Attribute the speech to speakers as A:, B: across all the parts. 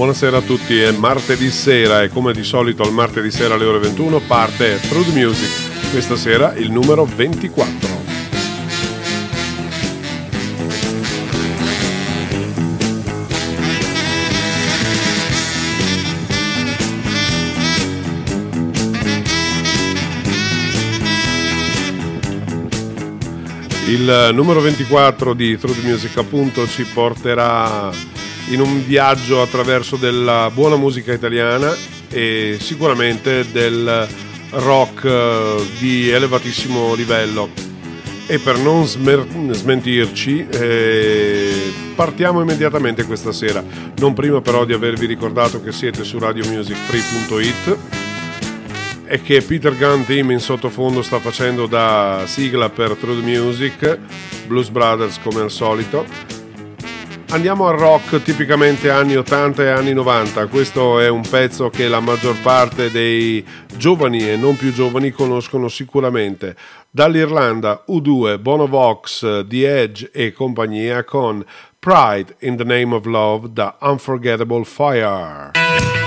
A: Buonasera a tutti, è martedì sera e come di solito al martedì sera alle ore 21 parte Through Music, questa sera il numero 24. Il numero 24 di Through Music appunto ci porterà in un viaggio attraverso della buona musica italiana e sicuramente del rock eh, di elevatissimo livello. E per non smer- smentirci, eh, partiamo immediatamente questa sera. Non prima però di avervi ricordato che siete su radiomusicfree.it e che Peter Gunn Team in sottofondo sta facendo da sigla per True Music, Blues Brothers come al solito Andiamo al rock tipicamente anni 80 e anni 90. Questo è un pezzo che la maggior parte dei giovani e non più giovani conoscono sicuramente. Dall'Irlanda U2, Bono Vox, The Edge e compagnia con Pride in the Name of Love da Unforgettable Fire.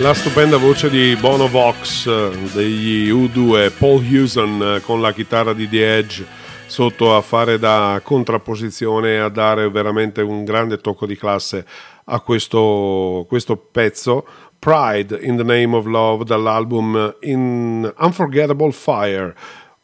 B: La stupenda voce di Bono Vox degli U2, Paul Hewson con la chitarra di The Edge sotto a fare da contrapposizione e a dare veramente un grande tocco di classe a questo, questo pezzo. Pride in the Name of Love dall'album in Unforgettable Fire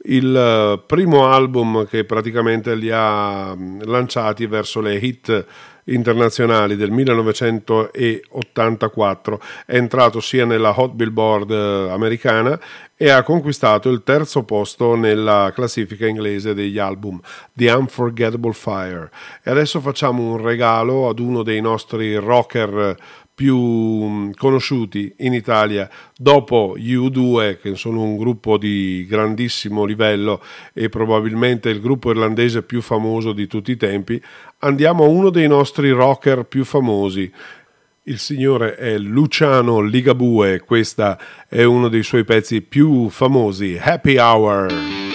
B: il primo album che praticamente li ha lanciati verso le hit internazionali del 1984, è entrato sia nella Hot Billboard eh, americana e ha conquistato il terzo posto nella classifica inglese degli album The Unforgettable Fire. E adesso facciamo un regalo ad uno dei nostri rocker più mm, conosciuti in Italia dopo gli U2 che sono un gruppo di grandissimo livello e probabilmente il gruppo irlandese più famoso di tutti i tempi andiamo a uno dei nostri rocker più famosi. Il signore è Luciano Ligabue questo è uno dei suoi pezzi più famosi Happy Hour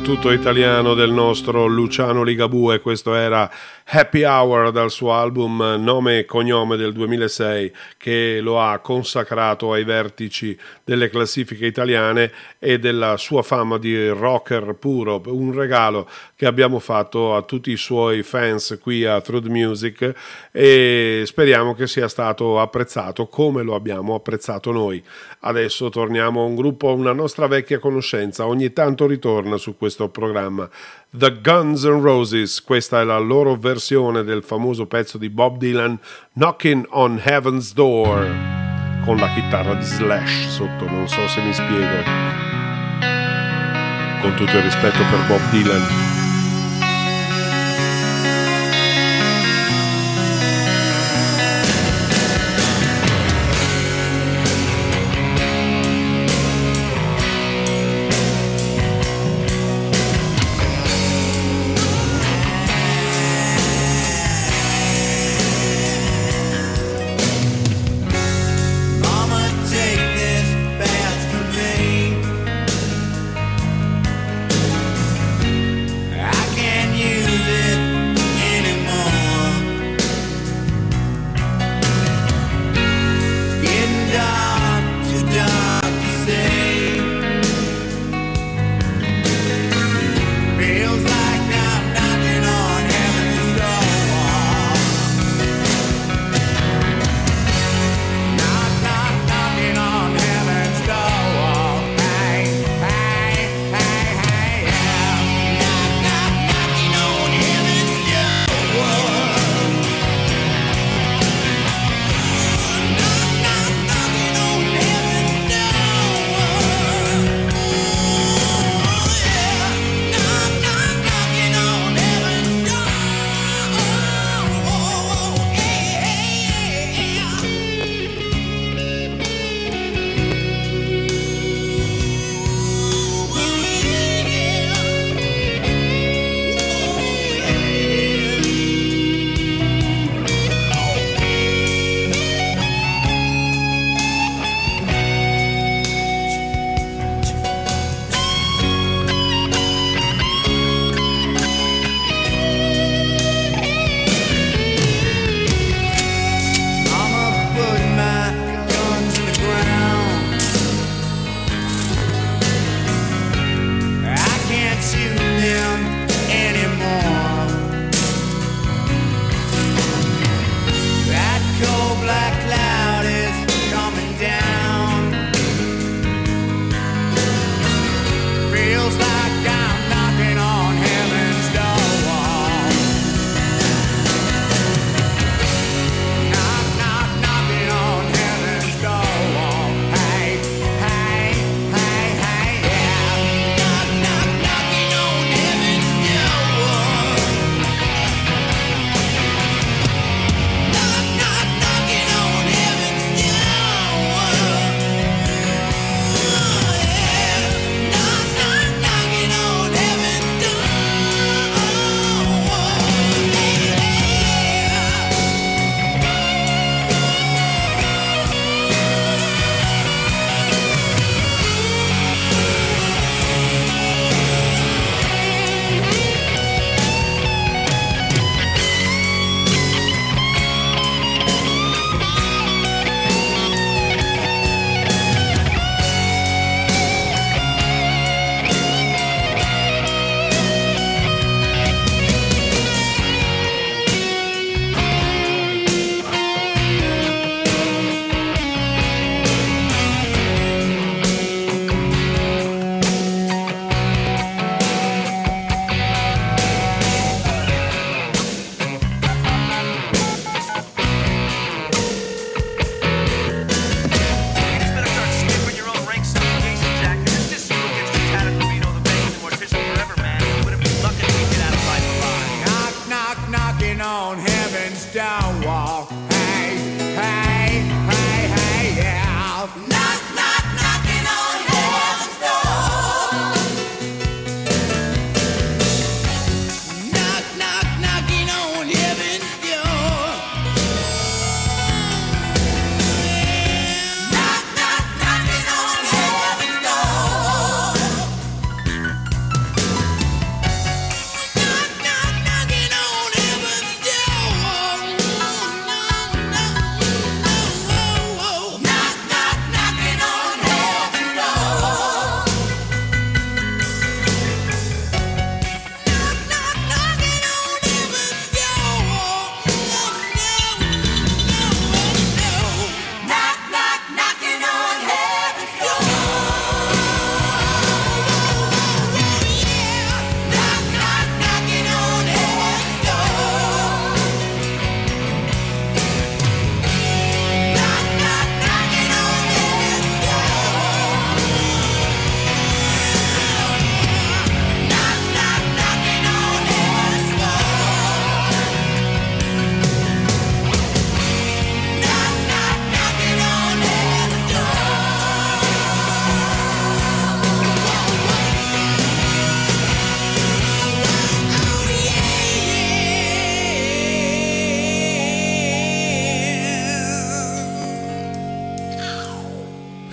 A: tutto italiano del nostro Luciano Ligabue, questo era Happy Hour dal suo album Nome e Cognome del 2006 che lo ha consacrato ai vertici delle classifiche italiane e della sua fama di rocker puro, un regalo che abbiamo fatto a tutti i suoi fans qui a Through Music e speriamo che sia stato apprezzato come lo abbiamo apprezzato noi. Adesso torniamo a un gruppo, una nostra vecchia conoscenza, ogni tanto ritorna su questo programma. The Guns N' Roses, questa è la loro versione del famoso pezzo di Bob Dylan Knocking on Heaven's Door con la chitarra di Slash sotto, non so se mi spiego. Con tutto il rispetto per Bob Dylan.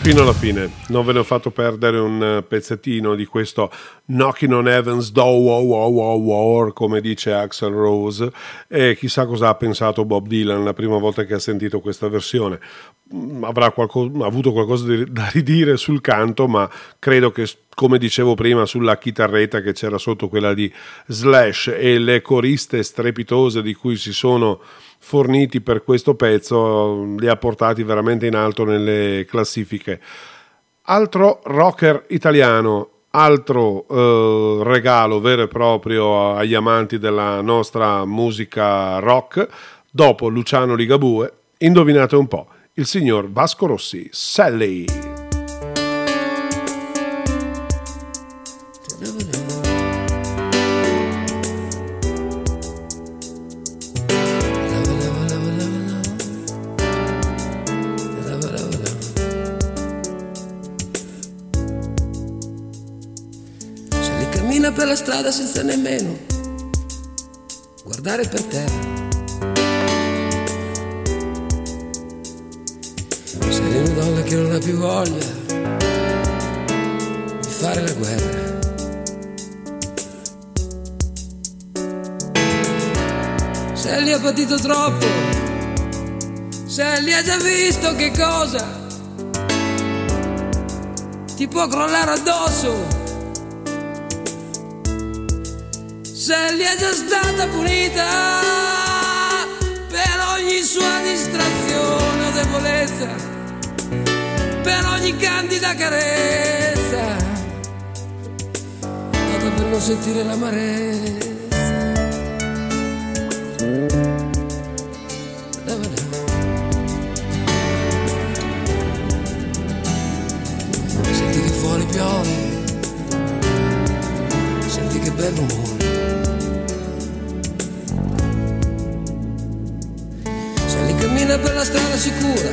A: Fino alla fine. Non ve ne ho fatto perdere un eh, pezzettino di questo Knocking on Heaven's Door, wow, wow, wow, come dice Axel Rose. E chissà cosa ha pensato Bob Dylan la prima volta che ha sentito questa versione. Mm, avrà qualco, avuto qualcosa da ridire sul canto, ma credo che come dicevo prima sulla chitarretta che c'era sotto quella di Slash e le coriste strepitose di cui si sono forniti per questo pezzo li ha portati veramente in alto nelle classifiche. Altro rocker italiano, altro eh, regalo vero e proprio agli amanti della nostra musica rock, dopo Luciano Ligabue, indovinate un po', il signor Vasco Rossi, Sally.
C: Strada senza nemmeno guardare per terra. Sei una donna che non ha più voglia di fare la guerra. Li ha patito troppo, li ha già visto che cosa ti può crollare addosso se gli è già stata punita per ogni sua distrazione o debolezza, per ogni candida carezza, nata per non sentire l'amarezza. Senti che fuori piove, senti che bel rumore. Cammina per la strada sicura,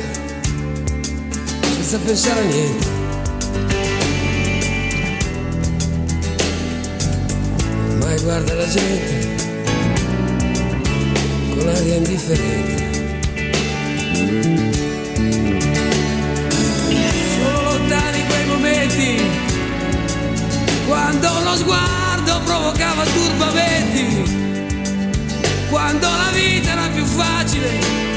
C: senza pensare a niente. Ormai guarda la gente con aria indifferente. Sono lontani quei momenti quando lo sguardo provocava turbamenti quando la vita era più facile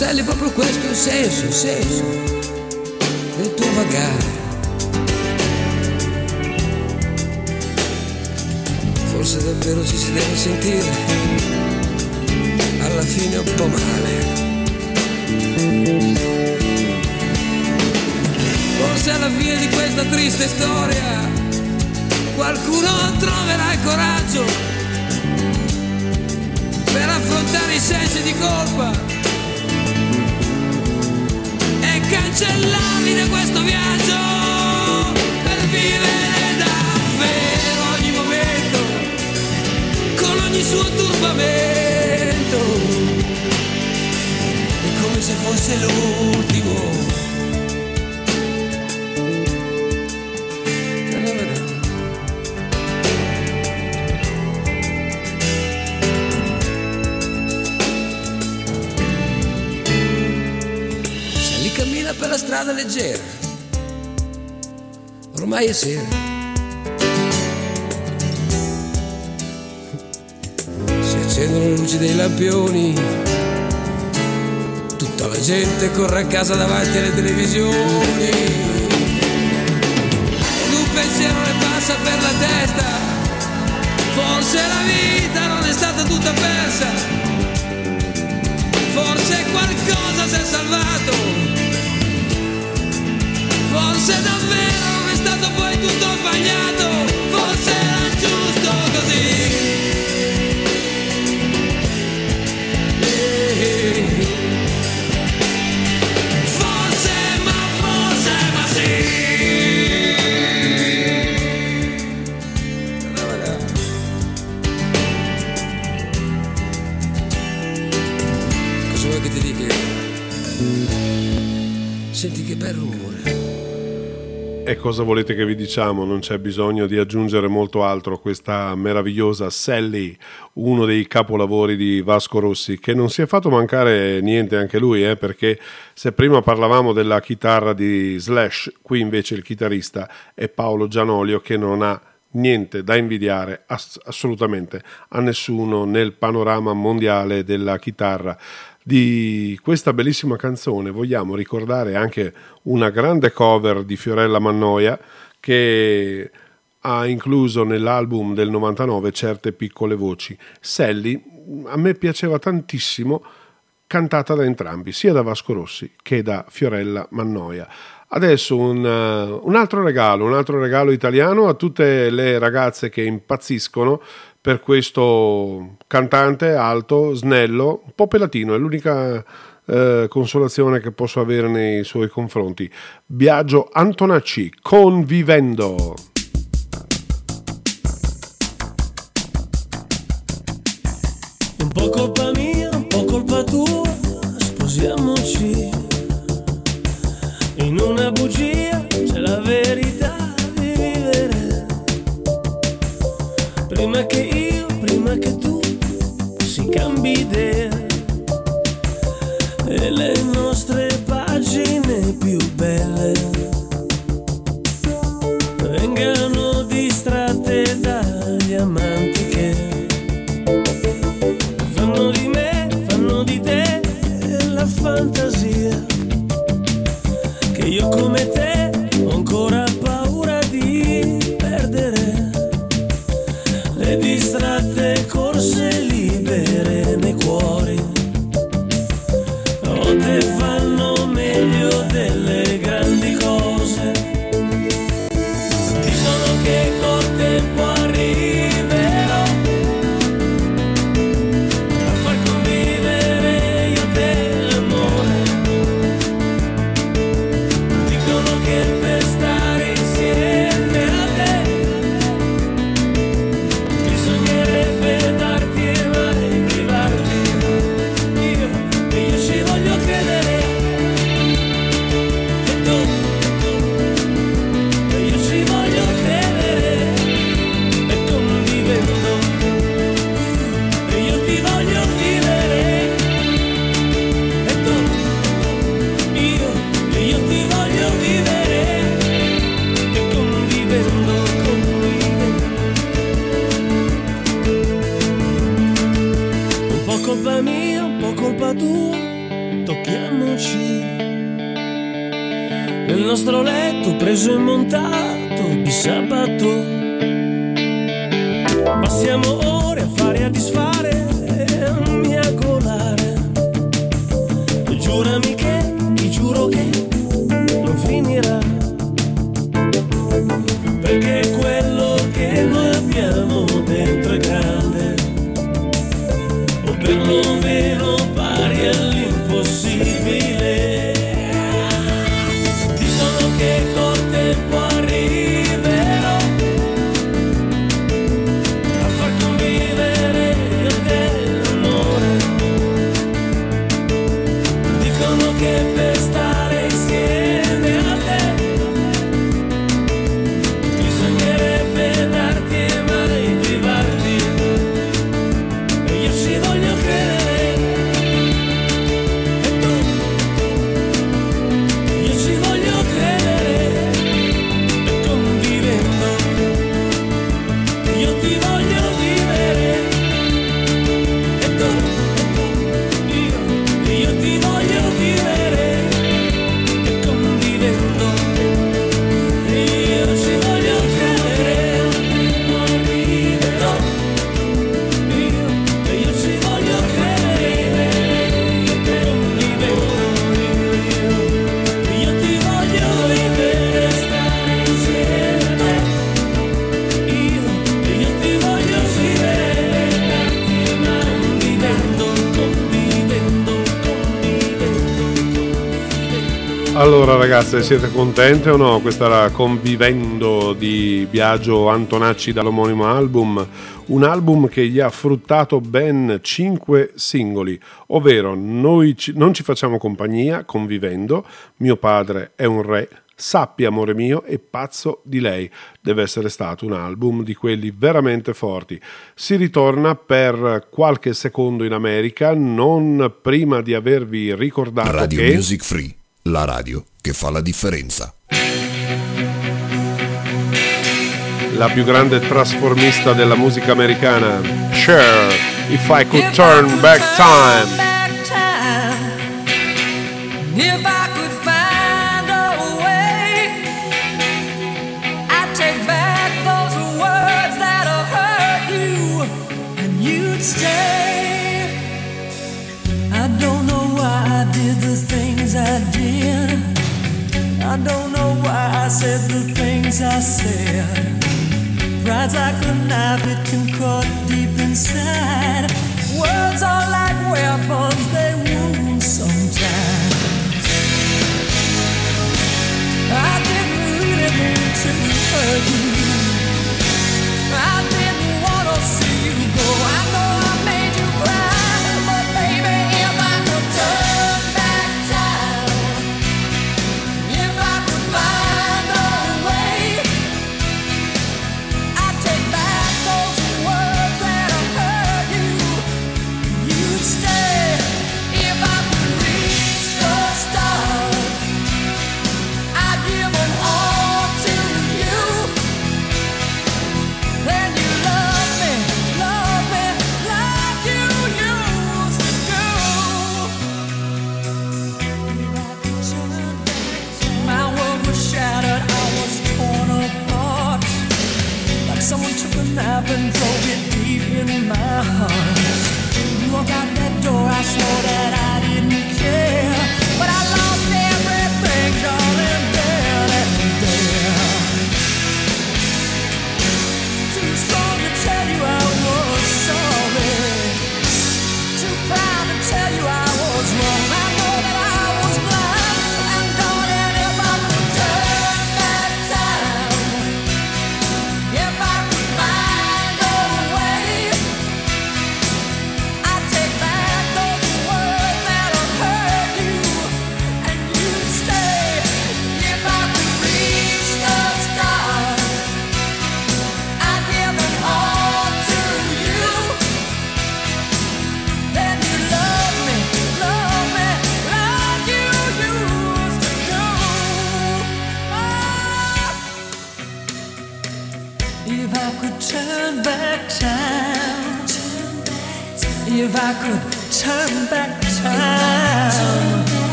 C: è proprio questo il senso, il senso del tuo vagare. Forse davvero ci si deve sentire alla fine un po' male. Forse alla fine di questa triste storia qualcuno troverà il coraggio per affrontare i sensi di colpa cancellarmi da questo viaggio per vivere davvero ogni momento con ogni suo turbamento. È come se fosse l'ultimo per la strada leggera. Ormai è sera. Si accendono le luci dei lampioni. Tutta la gente corre a casa davanti alle televisioni. Ed un pensiero le passa per la testa. Forse la vita non è stata tutta persa. Forse qualcosa si è salvato Forse davvero è stato poi tutto sbagliato, forse era giusto così. Forse, ma forse, ma sì.
D: Cosa vuoi che ti dica? Senti che per rumore
A: e cosa volete che vi diciamo? Non c'è bisogno di aggiungere molto altro a questa meravigliosa Sally, uno dei capolavori di Vasco Rossi, che non si è fatto mancare niente anche lui, eh, perché se prima parlavamo della chitarra di Slash, qui invece il chitarrista è Paolo Gianolio che non ha niente da invidiare ass- assolutamente a nessuno nel panorama mondiale della chitarra di questa bellissima canzone vogliamo ricordare anche una grande cover di Fiorella Mannoia che ha incluso nell'album del 99 certe piccole voci. Sally a me piaceva tantissimo cantata da entrambi, sia da Vasco Rossi che da Fiorella Mannoia. Adesso un, uh, un, altro regalo, un altro regalo italiano a tutte le ragazze che impazziscono per questo cantante alto, snello, un po' pelatino, è l'unica eh, consolazione che posso avere nei suoi confronti. Biagio Antonacci, convivendo.
E: Un po' idea. E le nostre pagine più belle vengano distratte dagli amanti che fanno di me, fanno di te la fantasia che io come te ho ancora paura di perdere le distratte corse nostro letto preso e montato di sabato. Passiamo ore dicono
A: ragazze, siete contente o no? Questa era Convivendo di Biagio Antonacci dall'omonimo album, un album che gli ha fruttato ben 5 singoli, ovvero Noi ci- non ci facciamo compagnia, convivendo, Mio padre è un re, Sappi amore mio e Pazzo di lei. Deve essere stato un album di quelli veramente forti. Si ritorna per qualche secondo in America, non prima di avervi ricordato
F: Radio
A: che...
F: Music Free, la radio che fa la differenza.
A: la più grande trasformista della musica americana, Cher, If I Could Turn Back Time.
D: I said the things I said. Pride's like a knife, it can cut deep inside. Words are like weapons, they wound sometimes. I didn't really mean to hurt you.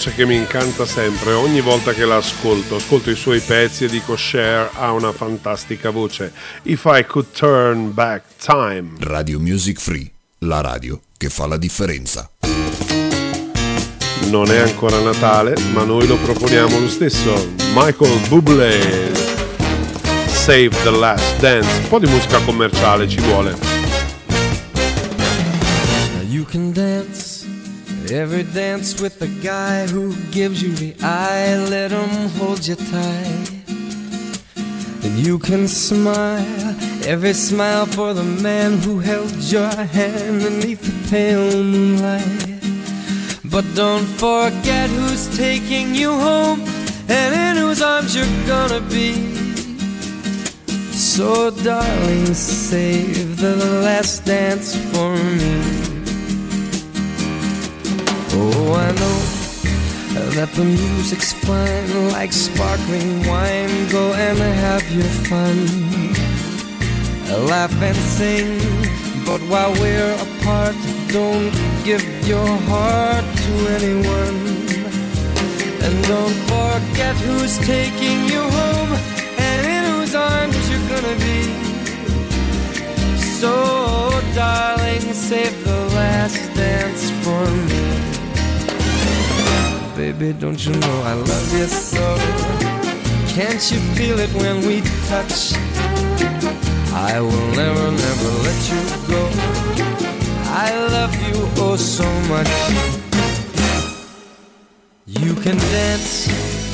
A: Voce che mi incanta sempre, ogni volta che la ascolto, ascolto i suoi pezzi e dico Cher ha una fantastica voce. If I could turn back time.
F: Radio Music Free, la radio che fa la differenza.
A: Non è ancora Natale, ma noi lo proponiamo lo stesso. Michael Bublé. Save the Last Dance. Un po' di musica commerciale ci vuole.
C: Now you can dance every dance with the guy who gives you the eye. Let him hold you tight. And you can smile every smile for the man who held your hand beneath the pale moonlight. But don't forget who's taking you home and in whose arms you're gonna be. So, darling, save the last dance for me. Oh, I know that the music's fine, like sparkling wine. Go and have your fun, laugh and sing. But while we're apart, don't give your heart to anyone. And don't forget who's taking you home and in whose arms you're gonna be. So, darling, save the last dance for me. Baby, don't you know I love you so? Can't you feel it when we touch? I will never, never let you go. I love you oh so much. You can dance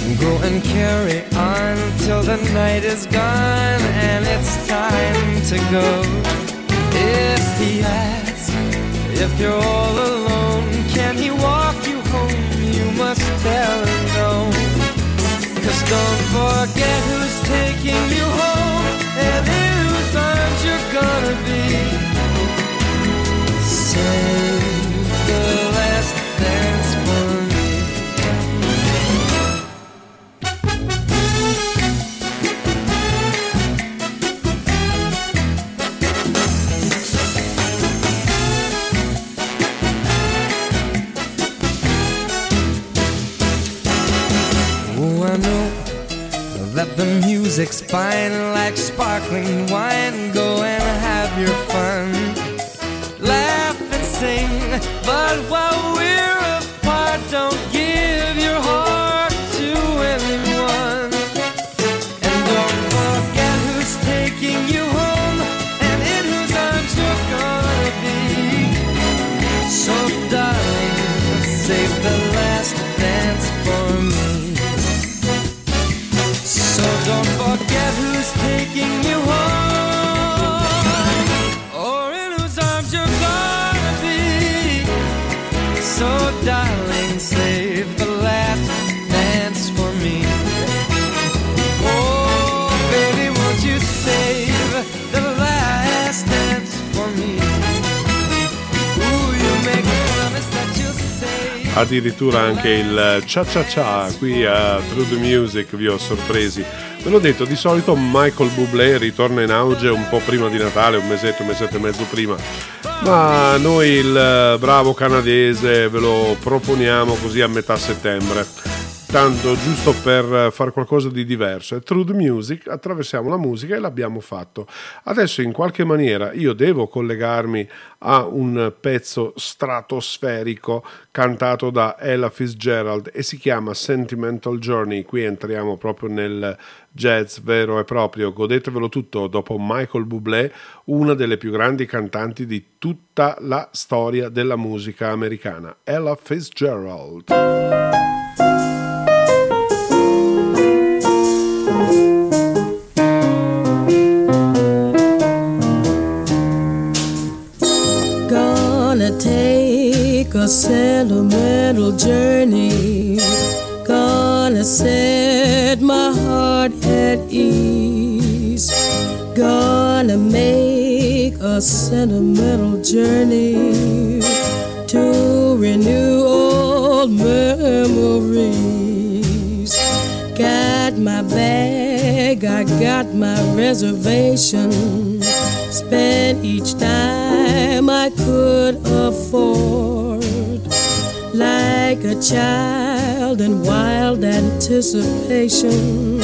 C: and go and carry on till the night is gone and it's time to go. If he asks if you're all alone, can he walk? You must tell him no. Cause don't forget who's taking you home and in whose arms you're gonna be. The music's fine like sparkling wine. Go and have your fun, laugh and sing. But while
A: addirittura anche il cia cia cia qui a True the Music vi ho sorpresi. Ve l'ho detto di solito Michael Bublé ritorna in auge un po' prima di Natale un mesetto un mesetto e mezzo prima. Ma noi il bravo canadese ve lo proponiamo così a metà settembre tanto giusto per fare qualcosa di diverso. È True the Music, attraversiamo la musica e l'abbiamo fatto. Adesso in qualche maniera io devo collegarmi a un pezzo stratosferico cantato da Ella Fitzgerald e si chiama Sentimental Journey. Qui entriamo proprio nel jazz vero e proprio. Godetevelo tutto dopo Michael Bublé, una delle più grandi cantanti di tutta la storia della musica americana. Ella Fitzgerald.
G: Sentimental journey. Gonna set my heart at ease. Gonna make a sentimental journey to renew old memories. Got my bag, I got my reservation. Spent each time I could afford. Like a child in wild anticipation.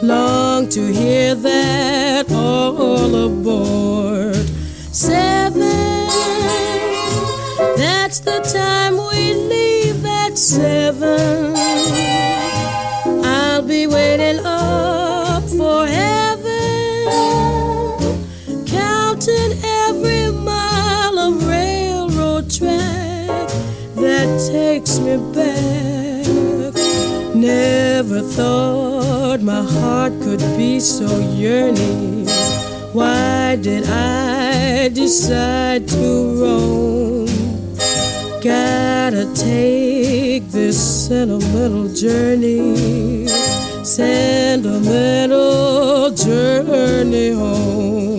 G: Long to hear that all aboard. Seven, that's the time we leave at seven. I'll be waiting up for heaven, counting takes me back. Never thought my heart could be so yearning. Why did I decide to roam? Gotta take this sentimental journey, sentimental journey home.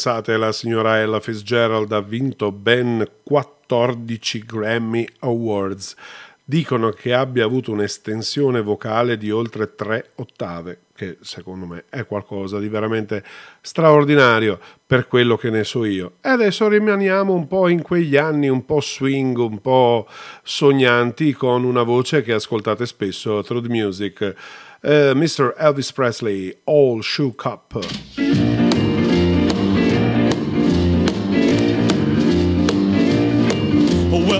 A: Pensate, la signora Ella Fitzgerald ha vinto ben 14 Grammy Awards. Dicono che abbia avuto un'estensione vocale di oltre 3 ottave, che secondo me è qualcosa di veramente straordinario per quello che ne so io. E adesso rimaniamo un po' in quegli anni, un po' swing, un po' sognanti, con una voce che ascoltate spesso through the music. Eh, Mr. Elvis Presley, All Shook Up.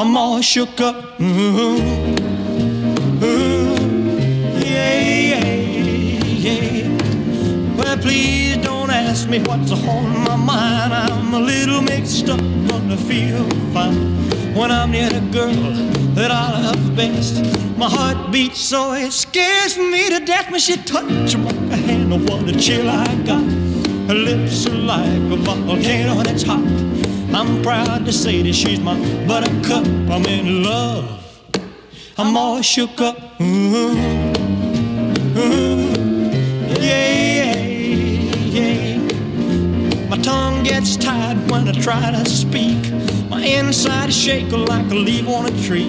H: I'm all shook up. Ooh, ooh, yeah, yeah, yeah. Well, please don't ask me what's on my mind. I'm a little mixed up, but I feel fine when I'm near the girl that I love best. My heart beats so it scares me to death when she touches my hand. What a chill I got. Her lips are like a volcano that's hot. I'm proud to say that she's my buttercup. I'm in love. I'm all shook up. Ooh, ooh, yeah, yeah, yeah. My tongue gets tied when I try to speak. My inside is shake like a leaf on a tree.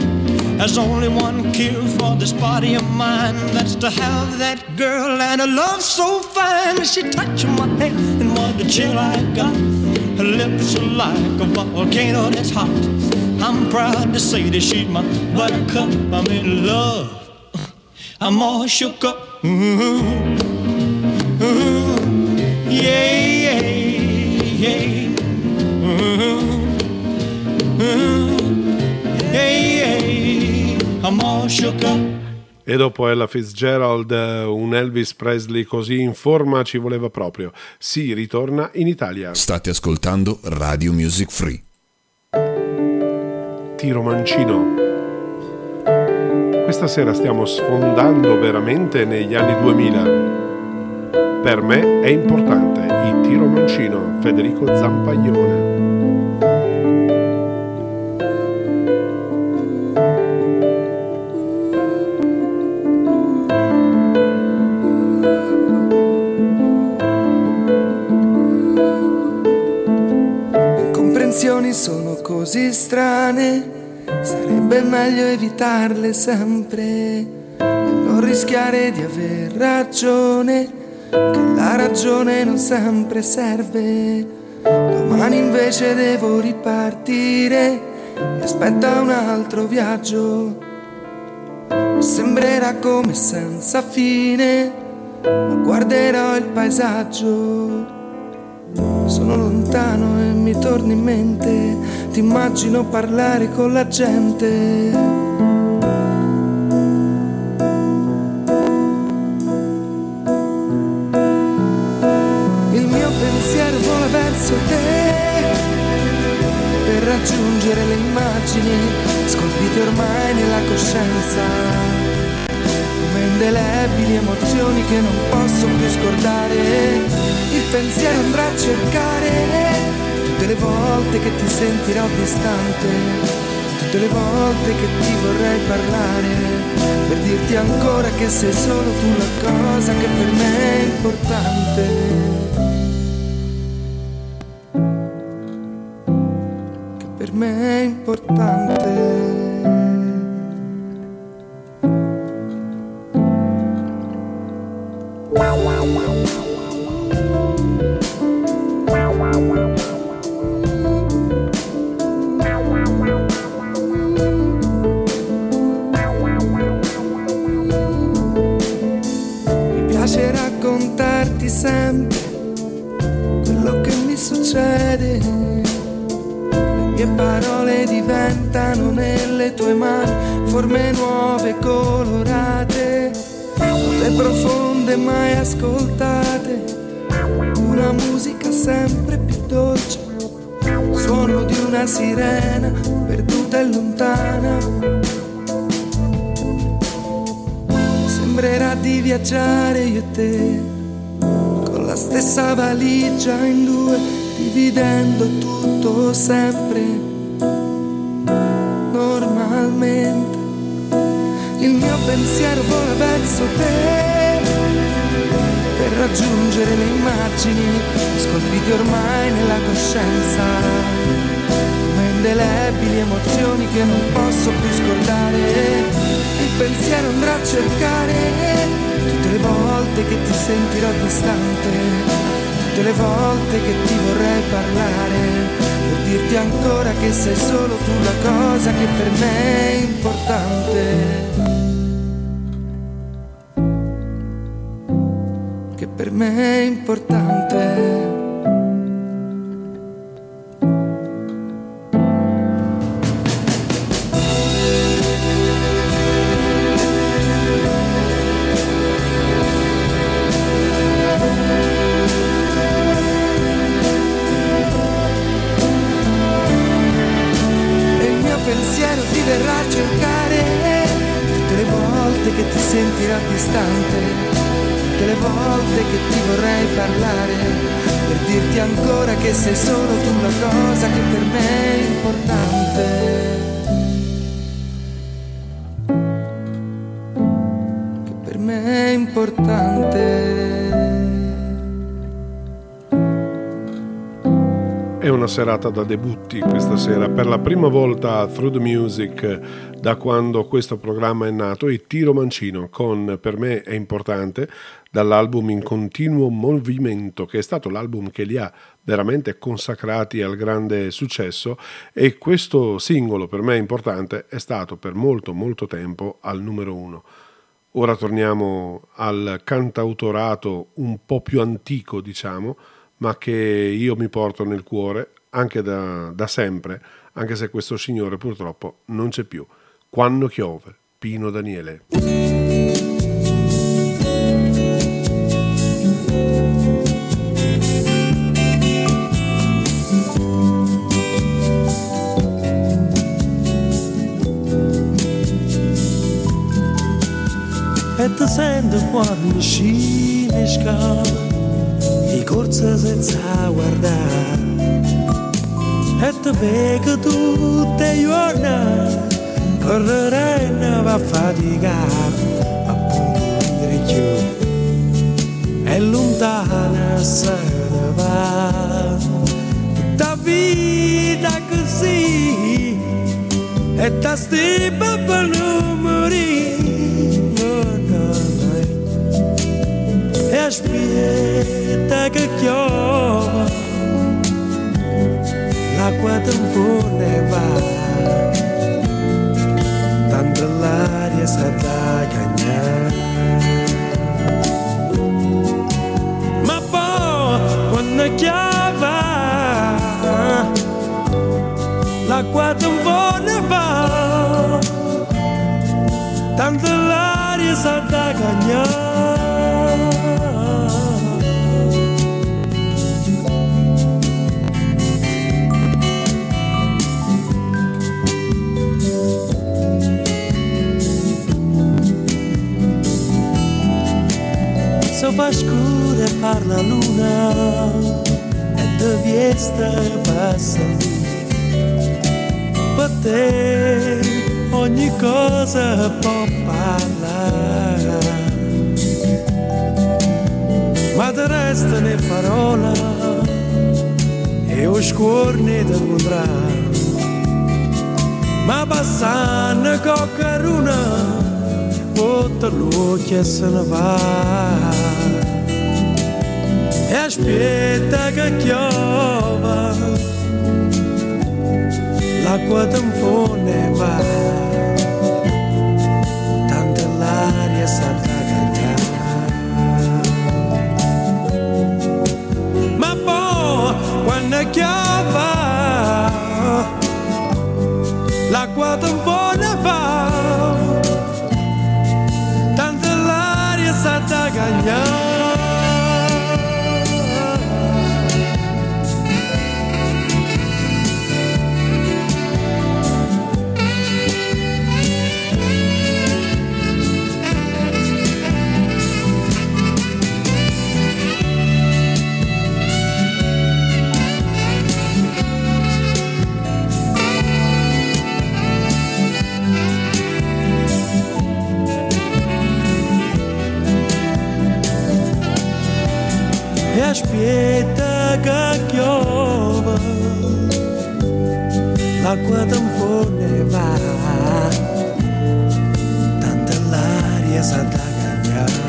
H: There's only one cure for this body of mine. That's to have that girl and a love so fine. She touched my hand and what a chill I got. Lips are like a volcano that's hot. I'm proud to say that she's my buttercup. I'm in love. I'm all shook up. Ooh, ooh, yeah, yeah, yeah. Ooh, ooh, yeah, yeah. I'm all shook up.
A: E dopo Ella Fitzgerald, eh, un Elvis Presley così in forma ci voleva proprio. Si ritorna in Italia.
F: State ascoltando Radio Music Free.
A: Tiro Mancino. Questa sera stiamo sfondando veramente negli anni 2000. Per me è importante il Tiro Mancino, Federico Zampaglione.
I: Incomprensioni sono così strane, sarebbe meglio evitarle sempre.
J: e non rischiare di aver ragione, che la ragione non sempre serve. Domani invece devo ripartire, mi aspetta un altro viaggio. Sembrerà come senza fine, ma guarderò il paesaggio. Sono lontano e mi torni in mente, ti immagino parlare con la gente. Il mio pensiero vola verso te. Per raggiungere le immagini scolpite ormai nella coscienza indelebili emozioni che non posso più scordare. Il pensiero andrà a cercare tutte le volte che ti sentirò distante, tutte le volte che ti vorrei parlare, per dirti ancora che sei solo tu la cosa che per me è importante. Che per me è importante. Valigia in due, dividendo tutto sempre normalmente. Il mio pensiero vola verso te per raggiungere le immagini scolpite ormai nella coscienza indelebili emozioni che non posso più scordare. Il pensiero andrà a cercare tutte le volte che ti sentirò distante, tutte le volte che ti vorrei parlare, per dirti ancora che sei solo tu la cosa che per me è importante. Che per me è importante.
A: Serata da debutti questa sera, per la prima volta a Through the Music da quando questo programma è nato e Tiro Mancino con Per me è importante dall'album In continuo movimento che è stato l'album che li ha veramente consacrati al grande successo e questo singolo per me è importante è stato per molto molto tempo al numero uno. Ora torniamo al cantautorato un po' più antico diciamo ma che io mi porto nel cuore anche da, da sempre, anche se questo signore purtroppo non c'è più. Quando chiove, Pino Daniele.
K: E ti sento quando scende scala di corsa senza guardare het vegetutte giorna correre va fatica a pulire giù. E lontana se ne va. Da vita così e da stipa per non morire e aspetta che chiova l'acqua tampone va. Tanto l'aria sa da cagnare ma poi quando chiava l'acqua tampone va. Tanto l'aria sa da cagnare Fa scura e parla luna. E te viesta passa per te ogni cosa può parlare. Ma te resta le parole e o scorne da ma passando coccaruna Bota l'occhio se ne va E aspetta che chiova L'acqua tampone va Tanta l'aria sa da cagnare Ma poi quando chiova tampone aspetta che piova l'acqua tampone va. Tanta l'aria sa da cagnare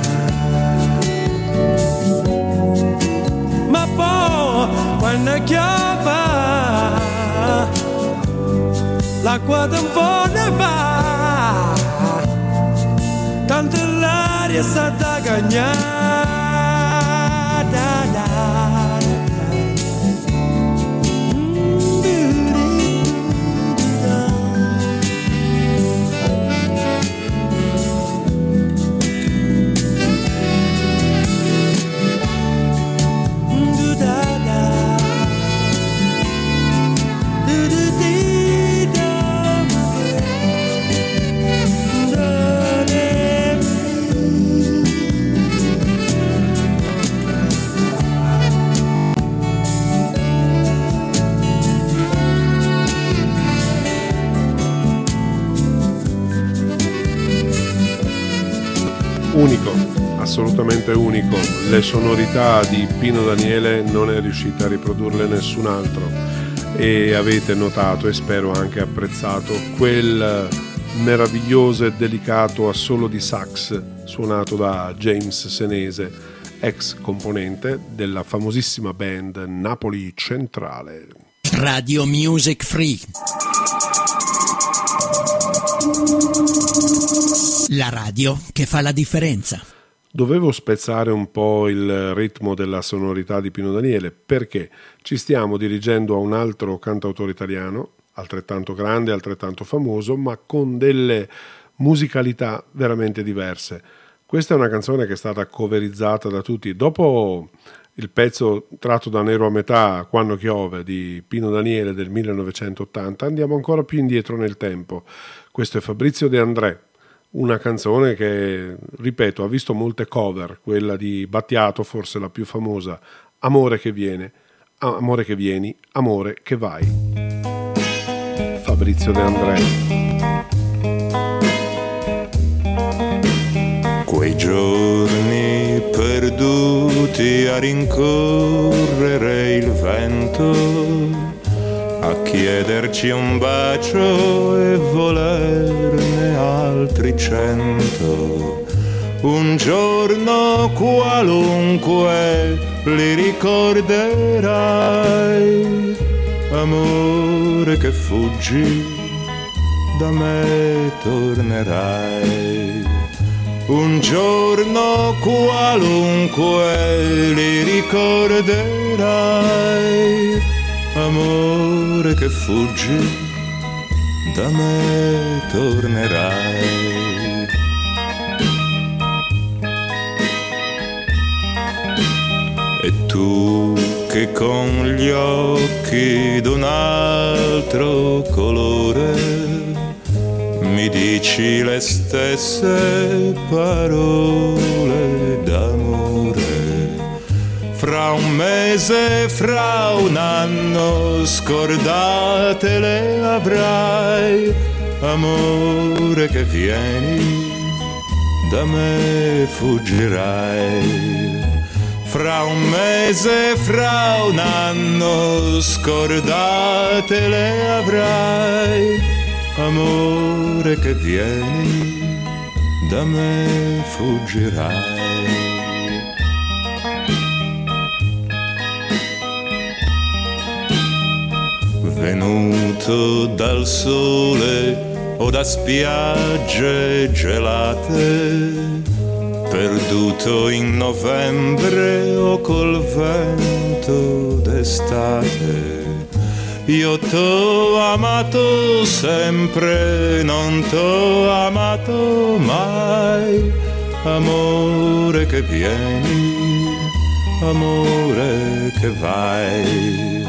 K: ma poi quando chiama l'acqua tampone va. Tanta l'aria sa da cagnare
A: assolutamente unico. Le sonorità di Pino Daniele non è riuscita a riprodurle nessun altro e avete notato e spero anche apprezzato quel meraviglioso e delicato assolo di sax suonato da James Senese, ex componente della famosissima band Napoli Centrale.
L: Radio Music Free. La radio che fa la differenza.
A: Dovevo spezzare un po' il ritmo della sonorità di Pino Daniele perché ci stiamo dirigendo a un altro cantautore italiano, altrettanto grande, altrettanto famoso, ma con delle musicalità veramente diverse. Questa è una canzone che è stata coverizzata da tutti. Dopo il pezzo tratto da Nero a metà, Quando chiove, di Pino Daniele del 1980, andiamo ancora più indietro nel tempo. Questo è Fabrizio De André, una canzone che, ripeto, ha visto molte cover, quella di Battiato, forse la più famosa, Amore che viene, Amore che vieni, Amore che vai. Fabrizio De André.
I: Quei giorni perduti a rincorrere il vento, a chiederci un bacio cento. un giorno qualunque li ricorderai, amore che fuggi, da me tornerai. Un giorno qualunque li ricorderai, amore che fuggi, da me tornerai. Tu che con gli occhi d'un altro colore mi dici le stesse parole d'amore. Fra un mese, fra un anno, scordate le avrai, amore che vieni, da me fuggirai. Fra un mese, fra un anno, scordate le avrai, amore che vieni, da me fuggirai. Venuto dal sole o da spiagge gelate, perduto in novembre o col vento d'estate. Io t'ho amato sempre, non t'ho amato mai, amore che vieni, amore che vai.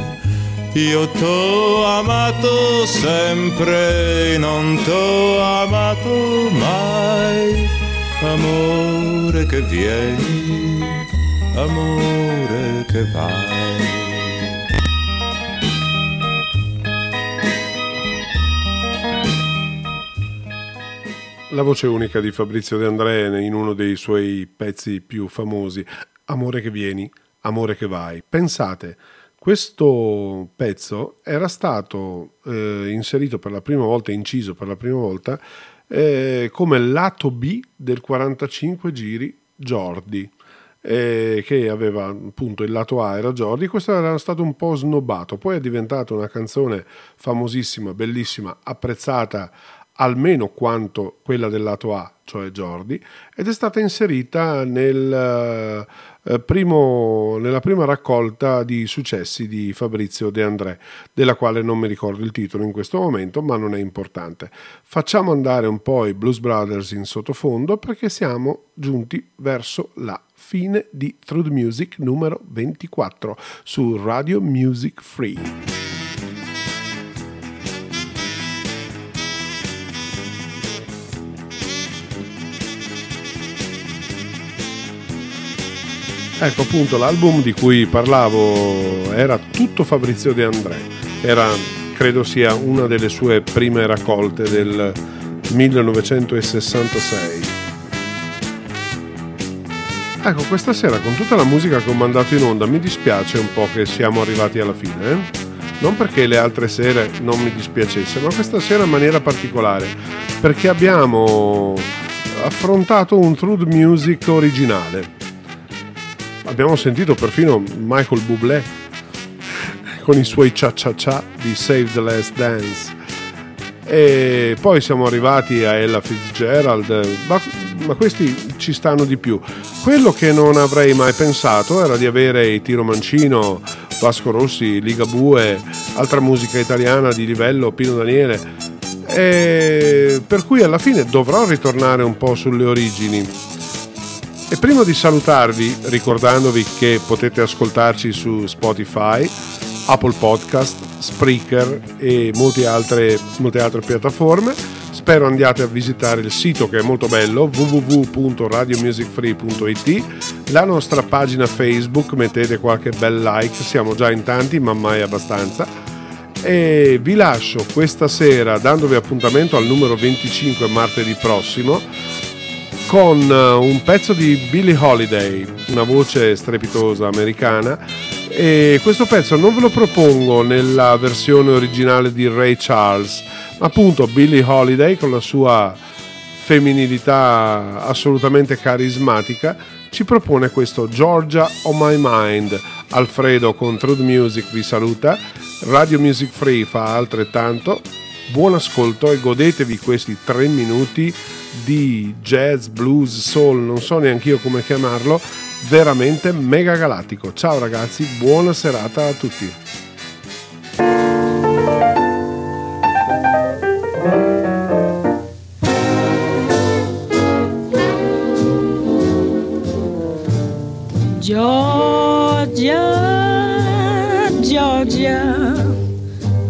I: Io t'ho amato sempre, non t'ho amato mai, amore che vieni, amore che vai.
A: La voce unica di Fabrizio De André in uno dei suoi pezzi più famosi, Amore che vieni, amore che vai. Pensate, questo pezzo era stato eh, inserito per la prima volta, inciso per la prima volta, eh, come lato B del 45 giri Jordi. Eh, che aveva appunto il lato A era Jordi, questo era stato un po' snobbato, poi è diventata una canzone famosissima, bellissima, apprezzata almeno quanto quella del lato A, cioè Jordi, ed è stata inserita nel, primo, nella prima raccolta di successi di Fabrizio De André, della quale non mi ricordo il titolo in questo momento, ma non è importante. Facciamo andare un po' i Blues Brothers in sottofondo perché siamo giunti verso la fine di Through Music numero 24 su Radio Music Free. Ecco appunto l'album di cui parlavo era tutto Fabrizio De André, era credo sia una delle sue prime raccolte del 1966. Ecco, questa sera con tutta la musica che ho mandato in onda mi dispiace un po' che siamo arrivati alla fine. Eh? Non perché le altre sere non mi dispiacesse, ma questa sera in maniera particolare, perché abbiamo affrontato un Truth Music originale abbiamo sentito perfino Michael Bublé con i suoi cia cia cia di Save the Last Dance. E poi siamo arrivati a Ella Fitzgerald ma, ma, questi ci stanno di più. Quello che non avrei mai pensato era di avere i Tiro Mancino Vasco Rossi, Liga Bue altra musica italiana di livello Pino Daniele. E per cui alla fine dovrò ritornare un po' sulle origini e prima di salutarvi, ricordandovi che potete ascoltarci su Spotify, Apple Podcast, Spreaker e molte altre, molte altre piattaforme, spero andiate a visitare il sito che è molto bello www.radiomusicfree.it la nostra pagina Facebook mettete qualche bel like siamo già in tanti ma mai abbastanza. E vi lascio questa sera dandovi appuntamento al numero 25 martedì prossimo con eh, un pezzo di Billie Holiday, una voce strepitosa americana. E questo pezzo non ve lo propongo nella versione originale di Ray Charles, ma appunto Billie Holiday con la sua femminilità assolutamente carismatica, ci propone questo Georgia on My Mind. Alfredo con Truth Music vi saluta, Radio Music Free fa altrettanto. Buon ascolto e godetevi questi tre minuti di jazz, blues, soul, non so neanche io come chiamarlo, veramente mega galattico. Ciao ragazzi, buona serata a tutti.
G: Georgia, Georgia,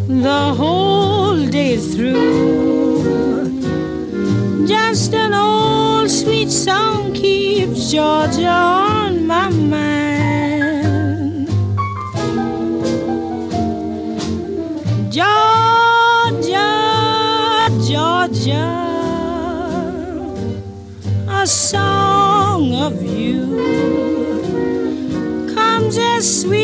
G: the whole Just an old sweet song keeps Georgia on my mind. Georgia, Georgia, a song of you comes as sweet